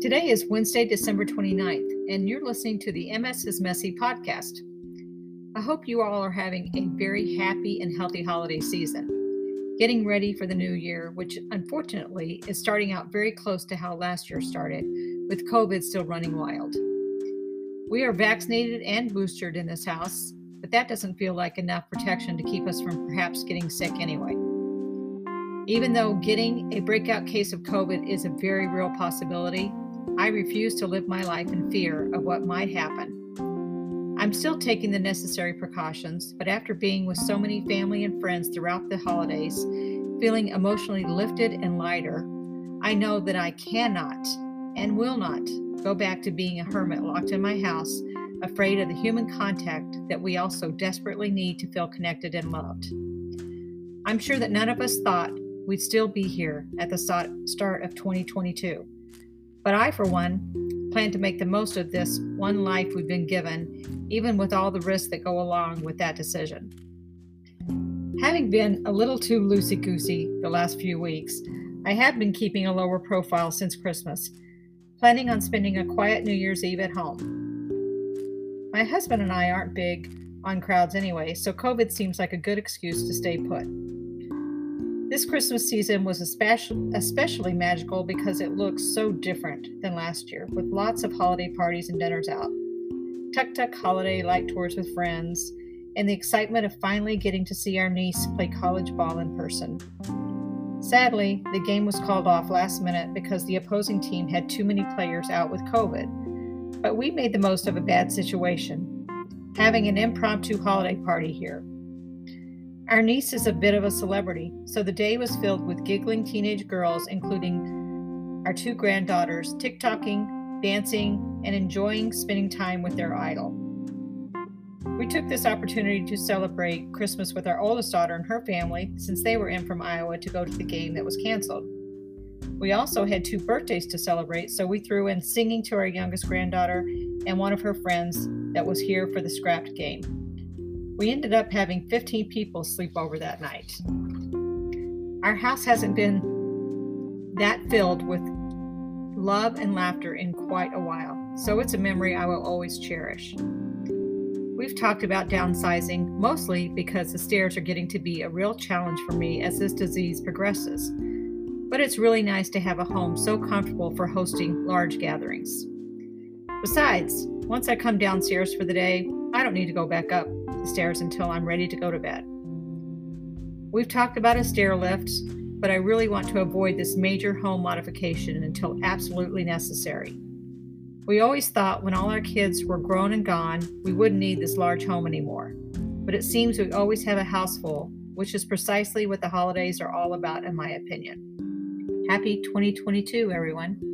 Today is Wednesday, December 29th, and you're listening to the MS is Messy podcast. I hope you all are having a very happy and healthy holiday season, getting ready for the new year, which unfortunately is starting out very close to how last year started, with COVID still running wild. We are vaccinated and boosted in this house, but that doesn't feel like enough protection to keep us from perhaps getting sick anyway. Even though getting a breakout case of COVID is a very real possibility, I refuse to live my life in fear of what might happen. I'm still taking the necessary precautions, but after being with so many family and friends throughout the holidays, feeling emotionally lifted and lighter, I know that I cannot and will not go back to being a hermit locked in my house, afraid of the human contact that we also desperately need to feel connected and loved. I'm sure that none of us thought we'd still be here at the start of 2022. But I, for one, plan to make the most of this one life we've been given, even with all the risks that go along with that decision. Having been a little too loosey goosey the last few weeks, I have been keeping a lower profile since Christmas, planning on spending a quiet New Year's Eve at home. My husband and I aren't big on crowds anyway, so COVID seems like a good excuse to stay put. This Christmas season was especially, especially magical because it looks so different than last year, with lots of holiday parties and dinners out, tuk tuk holiday light tours with friends, and the excitement of finally getting to see our niece play college ball in person. Sadly, the game was called off last minute because the opposing team had too many players out with COVID. But we made the most of a bad situation, having an impromptu holiday party here. Our niece is a bit of a celebrity, so the day was filled with giggling teenage girls, including our two granddaughters, TikToking, dancing, and enjoying spending time with their idol. We took this opportunity to celebrate Christmas with our oldest daughter and her family, since they were in from Iowa to go to the game that was canceled. We also had two birthdays to celebrate, so we threw in singing to our youngest granddaughter and one of her friends that was here for the scrapped game. We ended up having 15 people sleep over that night. Our house hasn't been that filled with love and laughter in quite a while, so it's a memory I will always cherish. We've talked about downsizing mostly because the stairs are getting to be a real challenge for me as this disease progresses. But it's really nice to have a home so comfortable for hosting large gatherings. Besides, once I come downstairs for the day, I don't need to go back up the stairs until I'm ready to go to bed. We've talked about a stair lift, but I really want to avoid this major home modification until absolutely necessary. We always thought when all our kids were grown and gone, we wouldn't need this large home anymore. But it seems we always have a house full, which is precisely what the holidays are all about, in my opinion. Happy 2022, everyone.